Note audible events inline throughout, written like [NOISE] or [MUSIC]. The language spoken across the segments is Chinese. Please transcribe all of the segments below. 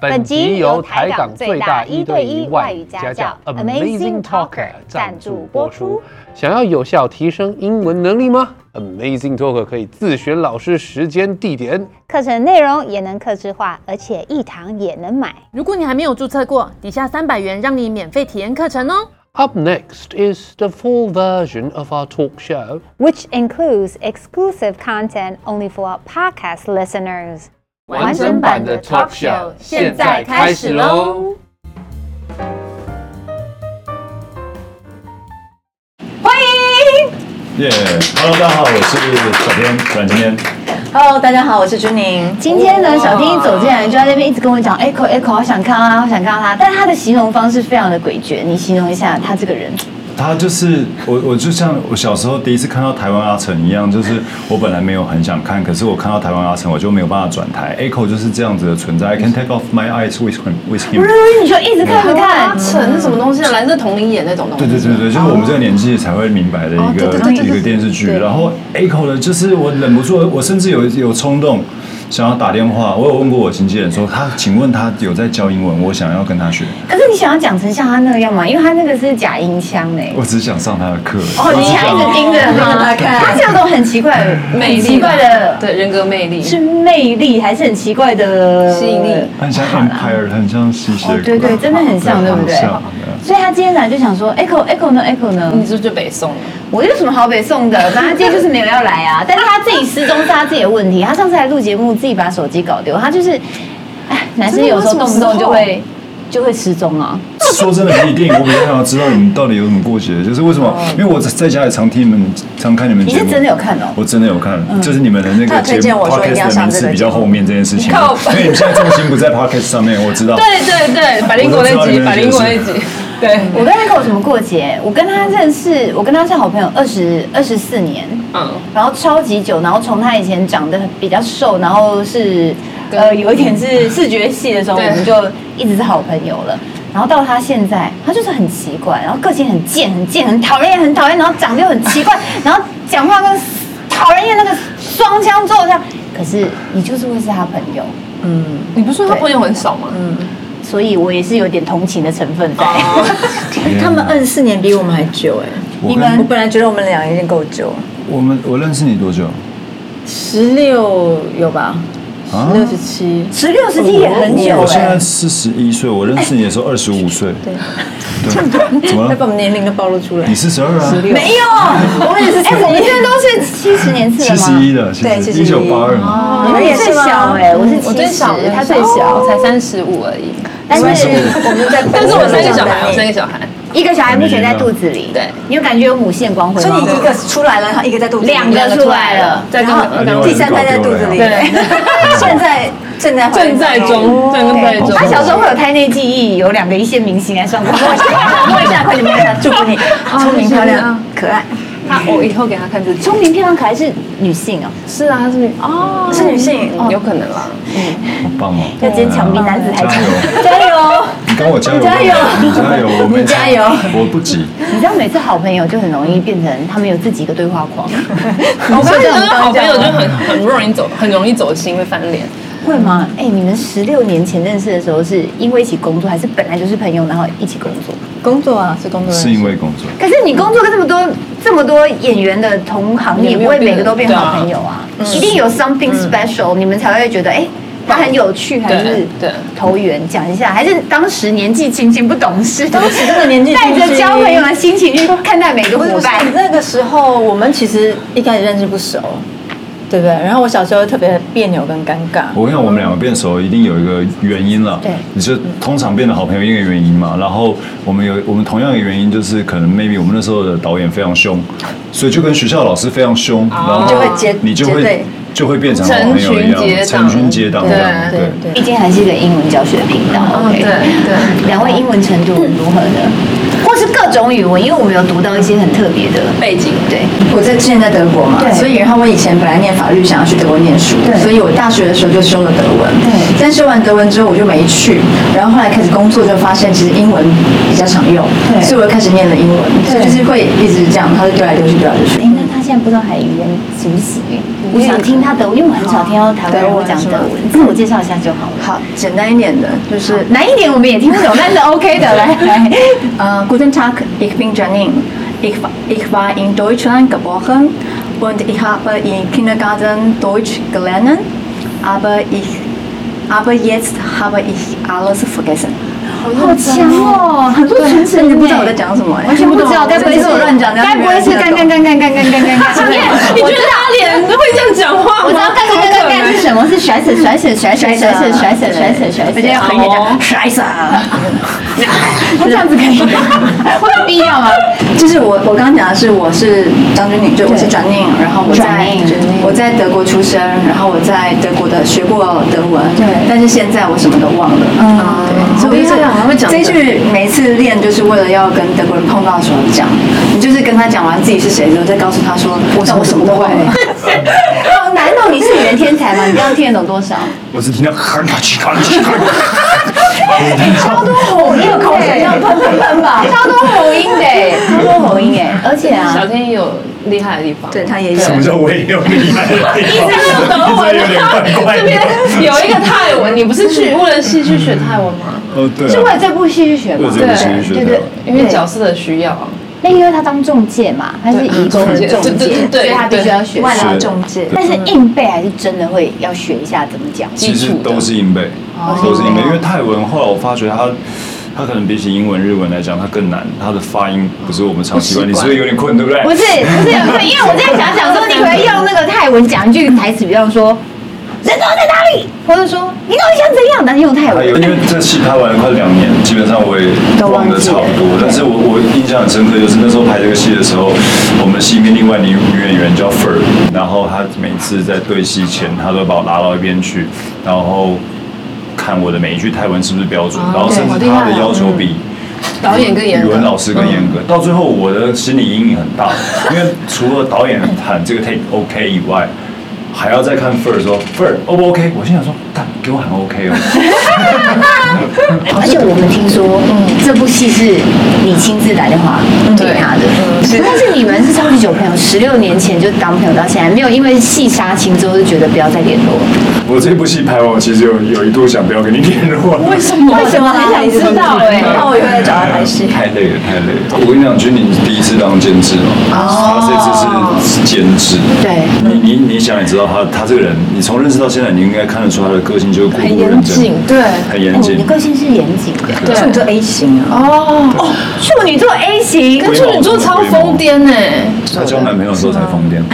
本集由台港最大一对一外语家教 Amazing Talker 赞助播出。想要有效提升英文能力吗？Amazing Talker 可以自选老师、时间、地点，课程内容也能客制化，而且一堂也能买。如果你还没有注册过，底下三百元让你免费体验课程哦。Up next is the full version of our talk show, which includes exclusive content only for our podcast listeners. 完整版的 talk show 现在开始喽！欢迎，耶！Hello，大家好，我是小天，阮经天。Hello，大家好，我是君宁。今天呢，小天一走进来就在那边一直跟我讲，Echo Echo，好想看啊，好想看到他。但是他的形容方式非常的诡谲，你形容一下他这个人。他就是我，我就像我小时候第一次看到台湾阿成一样，就是我本来没有很想看，可是我看到台湾阿成，我就没有办法转台。Echo 就是这样子的存在，I can take off my eyes with him, with him。你就一直看不看？阿成是什么东西？蓝色瞳铃眼那种东西。对对对对，就是我们这个年纪才会明白的一个一个电视剧。然后 Echo 呢，就是我忍不住，我甚至有有冲动。想要打电话，我有问过我经纪人说，他请问他有在教英文，我想要跟他学。可是你想要讲成像他那个样吗？因为他那个是假音腔哎。我只想上他的课。哦，你还一直盯着他 [LAUGHS] 看。他这种很奇怪，很奇怪的，对人格魅力是魅力，还是很奇怪的吸引力？很像 Empire，很像吸血鬼。对对，真的很像，对不对？所以他今天来就想说，Echo Echo 呢？Echo 呢？你是不是就北宋？我有什么好北宋的？[LAUGHS] 反正他今天就是没有要来啊。但是他自己失踪是他自己的问题。他上次来录节目，自己把手机搞丢。他就是，哎，男生有时候动不动就会就会失踪啊。说真的，比起电影，我比较想要知道你们到底有什么过节。就是为什么？因为我在家里常听你们，常看你们节目。你是真的有看哦？我真的有看，就是你们的那个节目 podcast 的名次比较后面这件事情。因为你们现在重心不在 podcast 上面，我知道。[LAUGHS] 对对对，百灵果那集，百灵果那集。对，我跟他有什么过节？我跟他认识，我跟他是好朋友二十二十四年，嗯，然后超级久，然后从他以前长得比较瘦，然后是呃有一点是 [LAUGHS] 视觉系的时候，我们就一直是好朋友了。然后到他现在，他就是很奇怪，然后个性很贱，很贱，很讨厌，很讨厌，然后长得又很奇怪，[LAUGHS] 然后讲话跟讨人厌那个双枪作战。可是你就是会是他朋友，嗯，你不是说他朋友很少吗？嗯。所以我也是有点同情的成分在。[LAUGHS] 他们二十四年比我们还久哎。你们，我本来觉得我们俩已经够久。我们我认识你多久？十六有吧？十六十七，十六十七也很久。我现在四十一岁，我认识你的时候二十五岁。对。怎么了？再把我们年龄都暴露出来。你四十二啊？没有，我也是。哎，我们现在都是七十年次的吗？七十一的，对，一九八二嘛。你们也是小哎，我是我最小，他最小，才三十五而已。但是我们在，但是我三个小孩，我生个小孩，一个小孩目前在肚子里。对，你有感觉有母线光辉吗？所以你一个出来了，然后一个在肚子里，两个出来了，然后第三胎在肚子里。对，[LAUGHS] 现在正在正在中，正在中。他小时候会有胎内记忆，有两个一线明星来上过。摸一下，快点摸一下，祝福你聪明漂亮可爱。他我以后给他看自己聪明漂亮可爱是女性哦。是啊，是女哦，是女性，有可能啦。嗯，好棒哦！要坚强，比男子还强，加油！你跟我加油，加油，加油！我们加油，我不急。你知道每次好朋友就很容易变成他们有自己一个对话框。[LAUGHS] 我发现好朋友就很很不容易走，很容易走心，会翻脸。会吗？哎，你们十六年前认识的时候，是因为一起工作，还是本来就是朋友，然后一起工作？工作啊，是工作。是因为工作。可是你工作跟这么多这么多演员的同行，也不会每个都变好朋友啊，一定有 something special，你们才会觉得哎，他很有趣，还是投缘？讲一下，还是当时年纪轻轻不懂事，[LAUGHS] 当时这个年纪带着交朋友的心情去看待每个伙伴。那个时候我们其实一开始认识不熟。对不对？然后我小时候特别别扭跟尴尬。我跟你讲，我们两个变熟一定有一个原因了。对，你就通常变得好朋友一个原因嘛。然后我们有我们同样的原因，就是可能 maybe 我们那时候的导演非常凶，所以就跟学校老师非常凶，然后就会接你就会就会变成好朋友一样，成群结党这样。对对，毕竟还是一个英文教学频道。OK，对对，两位英文程度如何呢？或是各种语文，因为我们有读到一些很特别的背景。对，我在之前在德国嘛，所以然后我以前本来念法律，想要去德国念书，所以我大学的时候就修了德文。对，但修完德文之后我就没去，然后后来开始工作就发现其实英文比较常用，所以我就开始念了英文。所以就是会一直这样，它就丢来丢去，丢来丢去那他。现在不知道还有人熟悉。我想听他德文，因为我很少听到台湾人会讲德文，自我介绍一下就好了。好，简单一点的，就是难一点我们也听不懂，但是 OK 的。来来，呃，Guten Tag, ich bin Janine. Ich ich war in Deutschland geboren und ich habe im Kindergarten Deutsch gelernt, aber ich aber jetzt habe ich alles vergessen. 好强哦，很多全程，你不知道我在讲什么，完全不知道，该不会是我乱讲？该不会是干干干干干干干干干？你觉得他脸会这样讲话吗？我知道干干干干干是什么？是甩甩甩甩甩甩甩甩甩死甩死甩死甩死，而且要狠一点讲甩甩。他这样子可以吗？会有必要吗？就是我我刚刚讲的是我是张钧甯，就我是转宁，然后我在我在德国出生，然后我在德国的学过德文，对，但是现在我什么都忘了，嗯，对，所以这样。这一句每次练就是为了要跟德国人碰到的时候讲，你就是跟他讲完自己是谁之后，再告诉他说，我我什么都会。好 [LAUGHS] 难道你是语言天才吗？你这样听得懂多少？我是听到卡。超多口音，口水要喷喷喷吧？超多口音的，超多口音哎！而且啊，小天也有厉害的地方，对他也有。什么叫我也有厉害的地方？意思是德文。这边有一个泰文，你不是去为了戏去学泰文吗？哦，对。是为了这部戏去学吗？对对对，因为角色的需要。那因为他当中介嘛，他是移工的中介，所以他必须要学外劳中介。但是硬背还是真的会要学一下怎么讲？其实都是硬背，都是硬背。因为泰文后来我发觉他，他可能比起英文、日文来讲，它更难，它的发音不是我们常习惯。你是不是有点困，对不对？不是，不是有困，因为我在想想说，你可以用那个泰文讲一句台词，比方说。人都在哪里？或者说你到底想怎样？但是用泰文。因为这戏拍完了快两年，基本上我也忘得差不多。但是我我印象很深刻，就是那时候拍这个戏的时候，我们戏里面另外女女演员叫 Fur，然后她每次在对戏前，她都把我拉到一边去，然后看我的每一句泰文是不是标准，然后甚至她的要求比导演更严格，语文老师更严格。到最后，我的心理阴影很大，因为除了导演喊这个 take OK 以外。还要再看 Fur 说 Fur，O 不 OK？我心想说，干，给我喊 OK 哦。[LAUGHS] 而且我们听说，嗯，这部戏是你亲自打电话给他的，但是你们是超级久朋友，十六年前就当朋友到现在，没有因为戏杀青之后就觉得不要再联络。我这部戏拍完，我其实有有一度想不要跟你联络。为什么？为什么？很想知道哎。那我以后来找他拍戏。太累了，太累了。我跟你讲，钧甯第一次当监制嘛，他这次是监制。对。你你你想也知道。他他这个人，你从认识到现在，你应该看得出他的个性就是过度认真，对，很严谨。你的个性是严谨的，处女座 A 型啊。哦哦，处女座 A 型，跟处女座超疯癫呢。他交男朋友的时候才疯癫。[LAUGHS]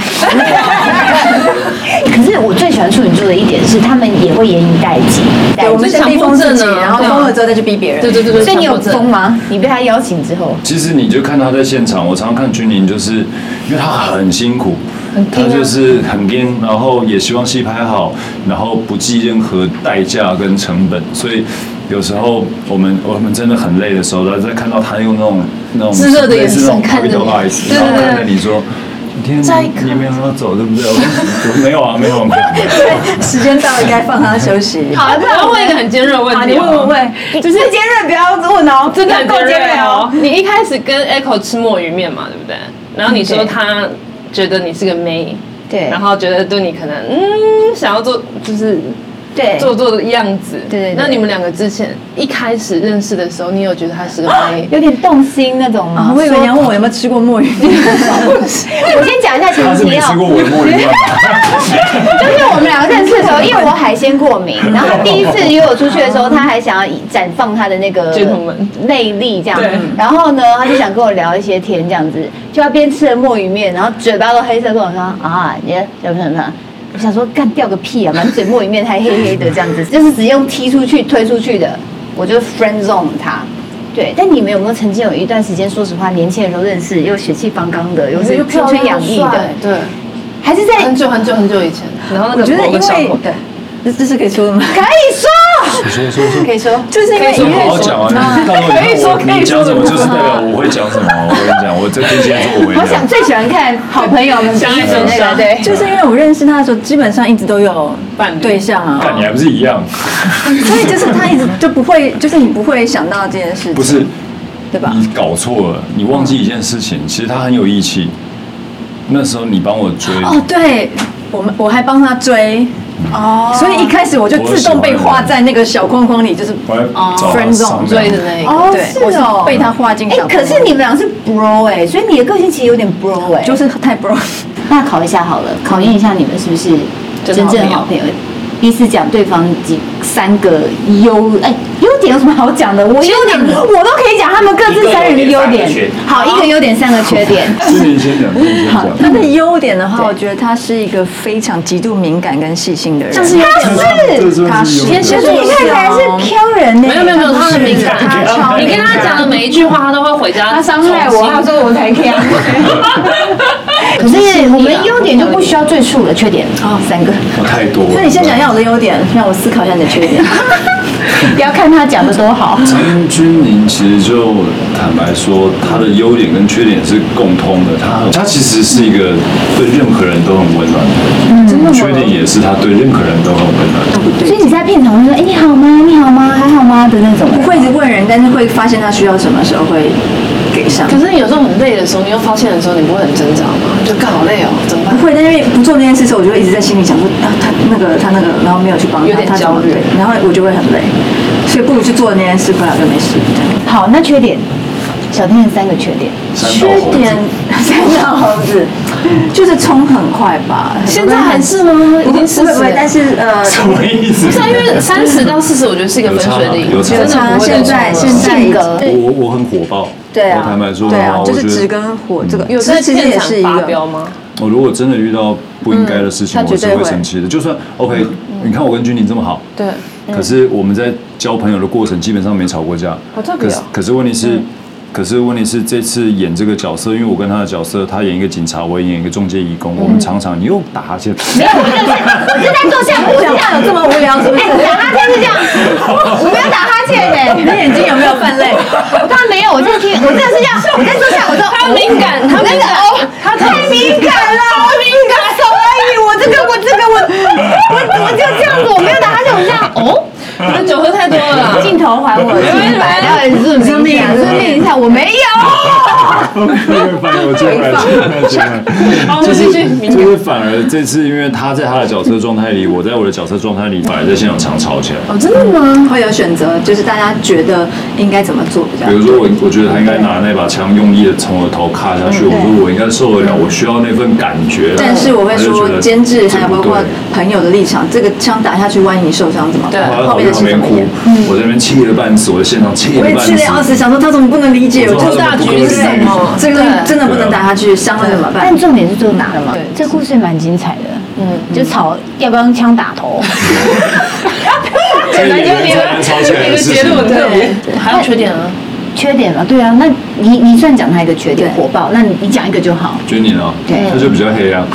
可是我最喜欢处女座的一点是，他们也会严以待己。对，我们先逼疯自己，然后疯了之后再去逼别人。对对对，所以你有疯吗？你被他邀请之后？其实你就看他在现场，我常常看钧甯，就是因为他很辛苦。他就是很拼，然后也希望戏拍好，然后不计任何代价跟成本，所以有时候我们我们真的很累的时候，然后再看到他用那种那种炙热的眼神看着你，然后看着你说，天，你没有要走对不对？我没有啊，没有没有。[LAUGHS] 时间到了，应该放他休息。好，我要问一个很尖锐的问题，你问问问，就是尖锐不要问哦，真的很尖锐哦。你一开始跟 Echo 吃墨鱼面嘛，对不对？然后你说他。觉得你是个妹，对，然后觉得对你可能嗯想要做就是对做作的样子，对对。那你们两个之前一开始认识的时候，你有觉得他是个妹，有点动心那种吗？我以为你要问我有没有吃过墨鱼。[LAUGHS] 我先讲一下前提要。吃过我的墨鱼 [LAUGHS] 就是我们两个认识的时候，因为我海鲜过敏，[LAUGHS] 然后他第一次约我出去的时候，他还想要绽放他的那个魅力这样，然后呢，他就想跟我聊一些天这样子。就要边吃着墨鱼面，然后嘴巴都黑色，跟我说啊，你要不要看？我想说干掉个屁啊，满嘴墨鱼面还黑黑的这样子，[LAUGHS] 就是直接用踢出去、推出去的，我就 friend zone 他。对，但你们有没有曾经有一段时间，说实话，年轻的时候认识，又血气方刚的，又是青春洋溢的，对，还是在很久很久很久以前。然后那个我觉得因为对。这这是可以说的吗？可以说，[LAUGHS] 说说说，可以说，就是因为好好讲啊。[LAUGHS] 可以说，你讲什么就是代表我会讲什么。我跟你讲，我这天蝎座，我我 [LAUGHS] 想最喜欢看好朋友们彼此那个，对，就是因为我认识他的时候，基本上一直都有伴对象啊。但你还不是一样？所以就是他一直就不会，就是你不会想到这件事情，不是，对吧？你搞错了，你忘记一件事情，其实他很有义气。那时候你帮我追哦，对，我们我还帮他追。哦，所以一开始我就自动被画在那个小框框里，就是 friend zone 追的那个。哦，是哦，被他画进。哎，可是你们俩是 bro 哎，所以你的个性其实有点 bro 哎，就是太 bro。[LAUGHS] 那考一下好了，考验一下你们是不是真正好朋友。彼此讲对方几三个优哎，优点有什么好讲的？我优点我都可以讲他们各自三人的优点。好，一个优点，三个缺点。先先讲，好，他的优点的话，我觉得他是一个非常极度敏感跟细心的人。他是，他是，可是你看起来是挑人呢。没有没有没有，他很敏感。你跟他讲的每一句话，他都会回家。他伤害我，他说我才挑。[LAUGHS] 可是我们优点就不需要赘述了，缺点哦，三个。太多。那你先讲一下我的优点，让我思考一下你的缺点。[LAUGHS] 不 [LAUGHS] 要看他讲的多好。张钧甯其实就坦白说，他的优点跟缺点是共通的。他他其实是一个对任何人都很温暖的人，嗯，缺点也是他对任何人都很温暖。所以你在片场会说，哎，你好吗？你好吗？还好吗？的那种。不会一直问人，但是会发现他需要什么时候会。可是你有时候很累的时候，你又发现的时候，你不会很挣扎吗？就刚好累哦，怎么办？不会，但因为不做那件事的时候，我就会一直在心里想说啊，他那个他那个，然后没有去帮他，有点焦虑，然后我就会很累，所以不如去做那件事，不然就没事。好，那缺点，小天的三个缺点。缺点，三道猴子，就是冲很快吧？现在还是吗？已经四十，但是呃，什么意思？不是啊因为三十到四十，我觉得是一个分水岭，有差。现在现在我我很火爆。对啊，我坦白说，对啊，就是纸跟火这个，有时候其实也是一个标吗？我如果真的遇到不应该的事情，我是会生气的。就算 OK，你看我跟钧甯这么好，对，可是我们在交朋友的过程基本上没吵过架。好特别哦。可是问题是。可是问题是，这次演这个角色，因为我跟他的角色，他演一个警察，我演一个中介义工，我们常常你又打哈欠，没有，我就是我是在做项目，这样有这么无聊是不是？打哈欠是这样，我没有打哈欠哎，你眼睛有没有泛泪？我刚刚没有，我在听，我真的是这样，我在做项目，我说他敏感，他那个哦，他太敏感了，我敏感手而已，我这个我这个我我我就这样子，我没有打哈欠，我这样哦。你酒喝太多了，镜头还我清白，要认命，认命一我没有。我进来，进来，就是就是反而这次，因为他在他的角色状态里，我在我的角色状态里，反而在现场常吵起来。哦，真的吗？会有选择，就是大家觉得应该怎么做比较？比如说我，我觉得他应该拿那把枪用力的从我头卡下去。我说我应该受得了，我需要那份感觉。但是我会说，监制还有包括朋友的立场，这个枪打下去，万一你受伤怎么办？在旁边哭，我在那边气得半死，我在现场气得半死。我也气得要死，想说他怎么不能理解？我出大局是什么？这个真的不能打下去，伤了怎么办？但重点是最后拿了嘛？对，这故事蛮精彩的。嗯，就吵要不要用枪打头？[LAUGHS] 很难用你的你的结论，对，还有缺点啊？缺点嘛？对啊，那你你算讲他一个缺点，火爆，那你你讲一个就好。钧甯啊，对，他就比较黑啊。[LAUGHS]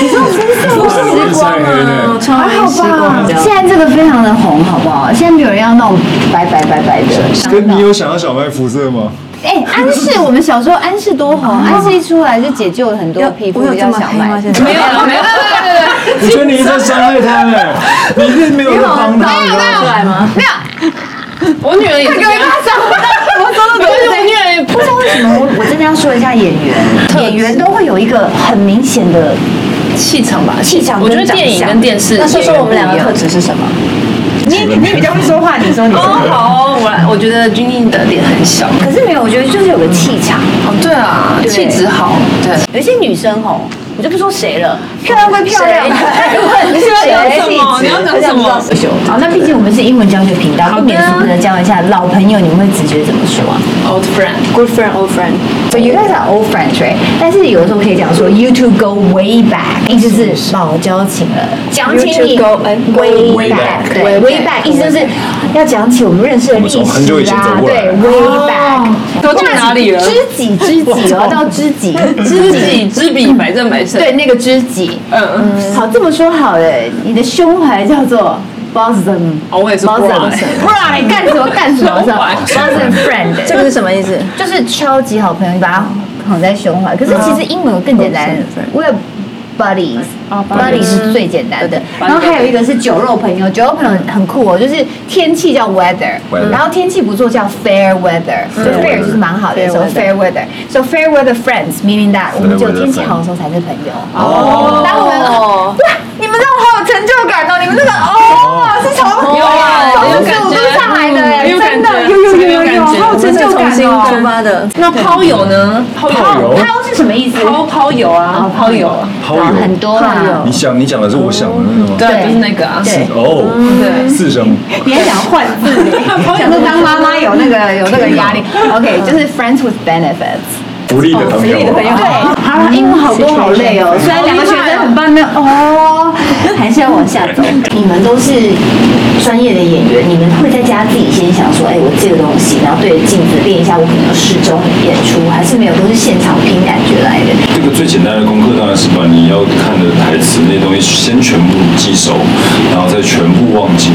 你说真是我时光啊，还好吧？现在这个非常的红，好不好？现在没有人要那种白白白白的。跟你有想要小麦肤色吗？哎，安室，我们小时候安室多红，安室一出来就解救了很多皮肤比较小麦。没有没有没有，我觉得你一直在伤害他哎，你一直没有帮他，没有没有没有。我女儿也是这样，我说的都是我女儿，不知道为什么，我我真的要说一下演员，演员都会有一个很明显的气场吧，气场。我觉得电影跟电视，那说说我们两个特质是什么？你你比较会说话，你说你哦。好，我来，我觉得君君的脸很小，可是没有，我觉得就是有个气场。哦，对啊，气质好。对，有些女生吼。我就不说谁了，漂亮归漂亮，你是要讲什么？你要讲什么？好，那毕竟我们是英文教学频道，不免俗的教一下老朋友，你们会直觉怎么说？Old friend, good friend, old friend. So you guys are old friends, right? 但是有的时候可以讲说，you two go way back，意思是老交情了。讲起你 go way back，对，way back，意思就是要讲起我们认识的历史啊，对，way back。知己知己，要到知己，知己知彼，百战百胜。对，那个知己，嗯嗯，好，这么说好了，你的胸怀叫做 bosom，我也是 bosom，bro，你干什么干什么？[LAUGHS] bosom friend，这个是什么意思？就是超级好朋友，你把它捧在胸怀。可是其实英文更简单，我也 buddies，buddies 是最简单的。然后还有一个是酒肉朋友，酒肉朋友很酷哦，就是天气叫 weather，然后天气不错叫 fair weather，就 fair 就是蛮好的时候，fair weather。So fair weather friends，meaning that 我们只有天气好的时候才是朋友。哦，然后我们哇，你们让我好有成就感哦，你们这个哦是从从四五度上来的，真的有有有有有，好有成就感哦。出发的那抛友呢？抛友抛是什么意思？抛抛友啊，抛友，抛友很多啊。你想你讲的是我想的那个吗？对，就是那个啊。对哦，对，四声。你还想换字？想说当妈妈有那个有那个压力。OK，就是 friends with benefits。福利的朋友，对，好，英文好多好累哦。虽然两个学生很棒，那哦，还是要往下走。你们都是专业的演员，你们会在家自己先想说，哎，我这个东西，然后对着镜子练一下，我可能要试中演出，还是没有，都是现场凭感觉来的。这个最简单的功课当然是把你要看的台词那些东西先全部记熟，然后再全部忘记。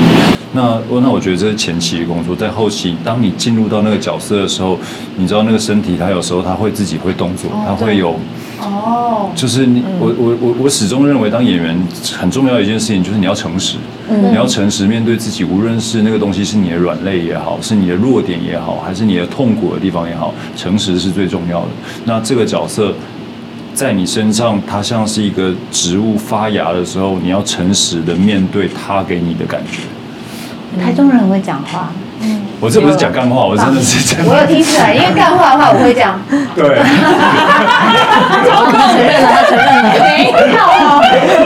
那我那我觉得这是前期的工作，在后期，当你进入到那个角色的时候，你知道那个身体，它有时候它会自己会动作，它会有，哦，就是你我我我我始终认为，当演员很重要的一件事情就是你要诚实，你要诚实面对自己，无论是那个东西是你的软肋也好，是你的弱点也好，还是你的痛苦的地方也好，诚实是最重要的。那这个角色在你身上，它像是一个植物发芽的时候，你要诚实的面对它给你的感觉。台中人很会讲话，嗯，我这不是讲干话，我真的是讲。[LAUGHS] 我有听出来，因为干话的话，我会讲。[LAUGHS] 对。他承认了，他承认了。没有。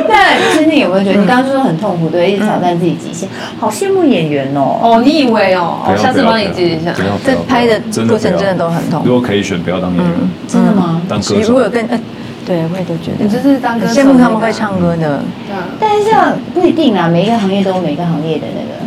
那真的有没有觉得你刚刚说很痛苦，对，一直挑战自己极限，[LAUGHS] 好羡慕演员哦。哦，你以为哦？我下次帮你记一下。这拍的过程真的都很痛。如果可以选，不要当演员。真的吗？当歌手。如果有更对，我也都觉得。你就是当歌手。羡慕他们会唱歌的。对。但是这样不一定啊，每一个行业都有每个行业的那个。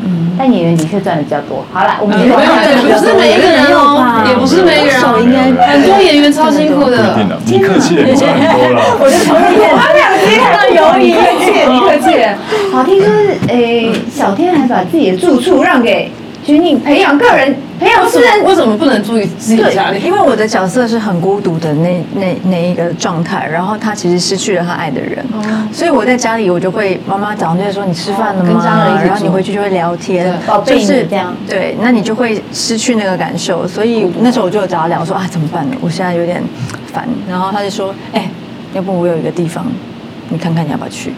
但演员的确赚的比较多。好了，我们没有，不是每一个人哦，也不是每一个人，应该很多演员超辛苦的。你客气了，很多了。我就从一眼，他两天看到有你客气，你客气。[LAUGHS] 好，听说诶，小天还把自己的住处让给。徐宁培养个人，培养私人，为什么不能住自己家里？因为我的角色是很孤独的那那那一个状态，然后他其实失去了他爱的人，哦、所以我在家里我就会妈妈早上就会说，你吃饭了吗？跟家人一起，然后你回去就会聊天，就是这样。对，那你就会失去那个感受，所以那时候我就有找他聊说啊，怎么办呢？我现在有点烦，然后他就说，哎、欸，要不我有一个地方，你看看你要不要去？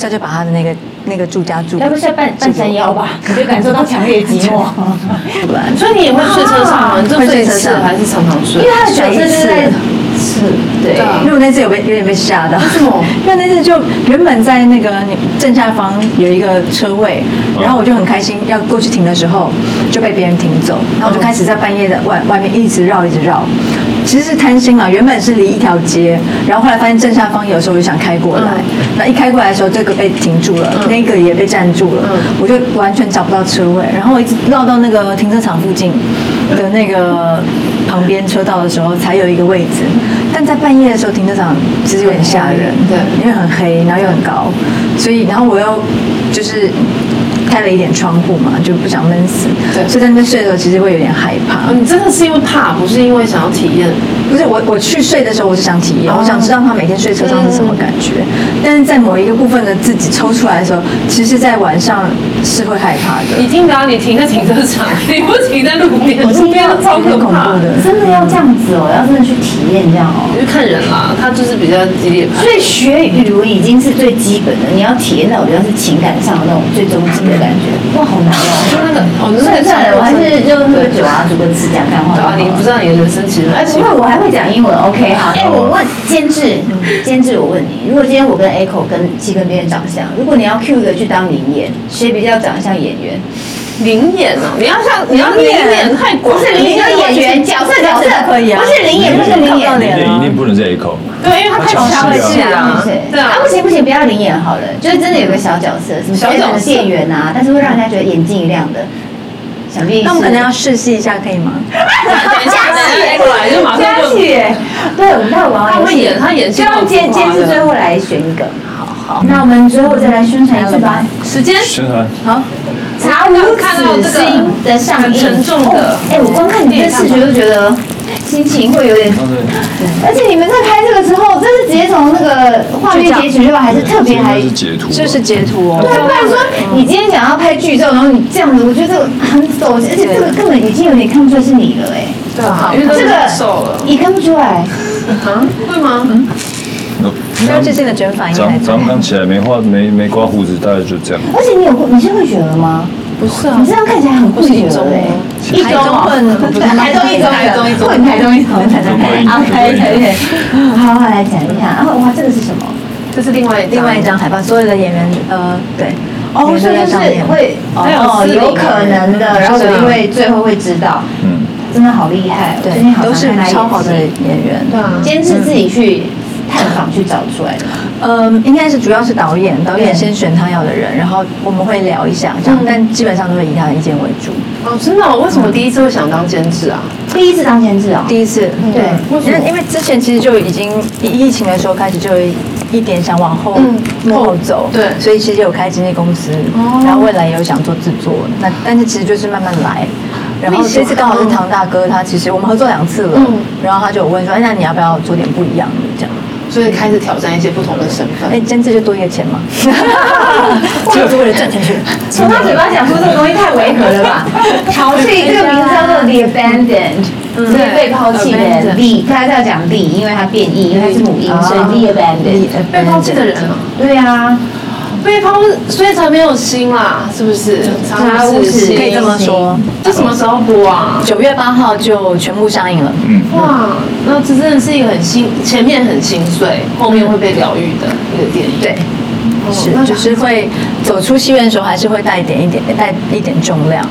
他就把他的那个那个住家住，要不是半半山腰吧，你就感受到强烈寂寞。[LAUGHS] 所以你也会睡车上吗？你就睡车上还是常常睡？因为他的角色就是在是，对。因为我那次有被有点被吓到。为什么？[LAUGHS] 因为那次就原本在那个正下方有一个车位，然后我就很开心要过去停的时候，就被别人停走，然后我就开始在半夜的外外面一直绕一直绕。其实是贪心嘛，原本是离一条街，然后后来发现正下方有时候就想开过来，那一开过来的时候，这个被停住了，那个也被占住了，我就完全找不到车位，然后我一直绕到那个停车场附近的那个旁边车道的时候，才有一个位置。但在半夜的时候，停车场其实有点吓人，对，因为很黑，然后又很高，所以然后我又就是。开了一点窗户嘛，就不想闷死。对，所以在那边睡的时候，其实会有点害怕。你真的是因为怕，不是因为想要体验？不是我，我去睡的时候，我是想体验，我想知道他每天睡车上是什么感觉。但是在某一个部分的自己抽出来的时候，其实，在晚上是会害怕的。你听到你停在停车场，你不停在路边，路边超可怕的。真的要这样子哦，要真的去体验这样哦。就看人啦，他就是比较激烈。所以学语文已经是最基本的，你要体验到，我觉得是情感上的那种最终极的感觉。哇，好难哦！就那个，哦，算了算了，我还是就喝酒啊，煮个吃讲干话。对啊，你不知道你的人生其实……哎，不会，我还会讲英文。OK，好。哎，我问监制，监制，我问你，如果今天我跟 Echo 跟七跟别人长相，如果你要 Q 的去当灵演，谁比较长得像演员？灵演哦，你要像你要灵演太广，不是灵演演员角色角色可以啊，不是灵演不是灵演，灵演一定不能是 Echo。对，因为他太强势了。对啊，不行不行，不要灵演好了，就是真的有个小角色，什么小角色店员啊，但是会让人家觉得眼睛一亮的。那我们可能要试戏一下，可以吗？加戏过来就马上就。对，我们待会玩完他会演，他演戏。希望监监制最后来选一个。好好，那我们最后再来宣传一次吧。时间。宣传。好。查无此心的上映。很沉重的。哎，我光看你这视觉都觉得。心情会有点。而且你们在拍这个时候，这是直接从那个画面截取是吧？还是特别还？是截图，就是截图哦。对，不然说你今天想要拍剧照，然后你这样子，我觉得这个很走，而且这个根本已经有点看不出来是你了哎。对啊，因为这个瘦了，也看不出来。啊？会吗？嗯。那最近的卷发应该还。早上刚起来没画没没刮胡子，大概就这样。而且你有你是会觉得吗？不是啊，你这样看起来很会觉得哎。一中混，台中一中，台中一中，混台中一中，台中一中。OK OK。好好来讲一下，然后哇，这个是什么？这是另外另外一张海报，所有的演员呃对。哦，所以就是会哦，有可能的，然后因为最后会知道。嗯。真的好厉害，对，都是超好的演员，对啊，监制自己去探访去找出来的。嗯，应该是主要是导演，导演先选他要的人，然后我们会聊一下这样，但基本上都会以他的意见为主。哦，真的？为什么第一次会想当监制啊？第一次当监制啊？第一次，对，因为因为之前其实就已经疫情的时候开始就一点想往后后走，对，所以其实有开经纪公司，然后未来也有想做制作，那但是其实就是慢慢来。然后这次刚好是唐大哥，他其实我们合作两次了，嗯，然后他就问说，哎，那你要不要做点不一样的这样？所以开始挑战一些不同的身份。哎，监制就多一个钱嘛，[LAUGHS] 就是为了赚钱去。从他嘴巴讲出这个东西太违和了吧？[LAUGHS] 好，所以这个名字叫做 The Abandoned，是被抛弃的。The，他是要讲 The，因为他变异，因为他是母音，所以 The Abandoned，被抛弃的人。对呀。被抛，所以才没有心啦，是不是？查无心可以这么说。这什么时候播啊？九月八号就全部上映了。嗯。哇，那这真的是一个很心，前面很心碎，后面会被疗愈的一个电影。对，是，就是会走出戏院的时候，还是会带一点一点，带一点重量。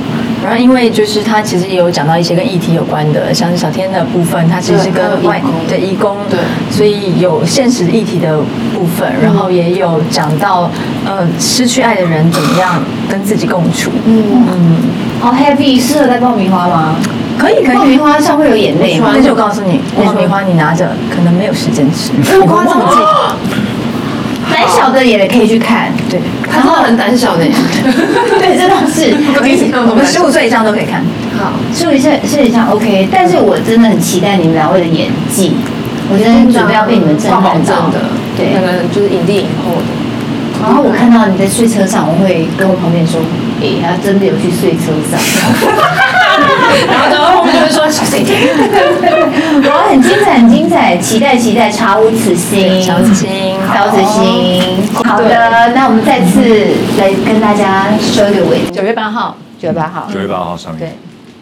然后，因为就是他其实也有讲到一些跟议题有关的，像是小天的部分，他其实是跟外对义工，对，所以有现实议题的部分，然后也有讲到呃失去爱的人怎么样跟自己共处。嗯嗯，好 heavy，适合在爆米花吗？可以可以，爆米花上会有眼泪，但是我告诉你，爆米花你拿着可能没有时间吃，我忘记。胆小的也可以去看，对，然后很胆小的，[LAUGHS] 对，这倒是，我们十五岁以上都可以看，好，十五岁岁以上 OK，但是我真的很期待你们两位的演技，我真的准备要被你们震撼到。的，对，可能就是影帝影后的。然后我看到你在睡车上，我会跟我旁边说，[LAUGHS] 哎，他真的有去睡车上。[LAUGHS] 然后，然后后面就会说小声一点。哇，很精彩，很精彩，期待，期待，查无此心，查无此心，查无此心。好的，那我们再次来跟大家收一个尾。九月八号，九月八号，九月八号上映。对，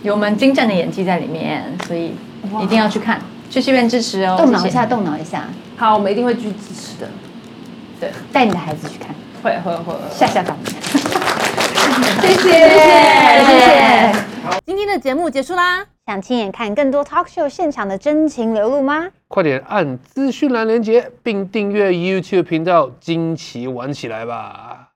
有我们精湛的演技在里面，所以一定要去看，去戏院支持哦。动脑一下，动脑一下。好，我们一定会去支持的。对，带你的孩子去看，会会会，吓吓他们。谢谢谢谢。今天的节目结束啦，想亲眼看更多 talk show 现场的真情流露吗？快点按资讯栏连接，并订阅 YouTube 频道，惊奇玩起来吧！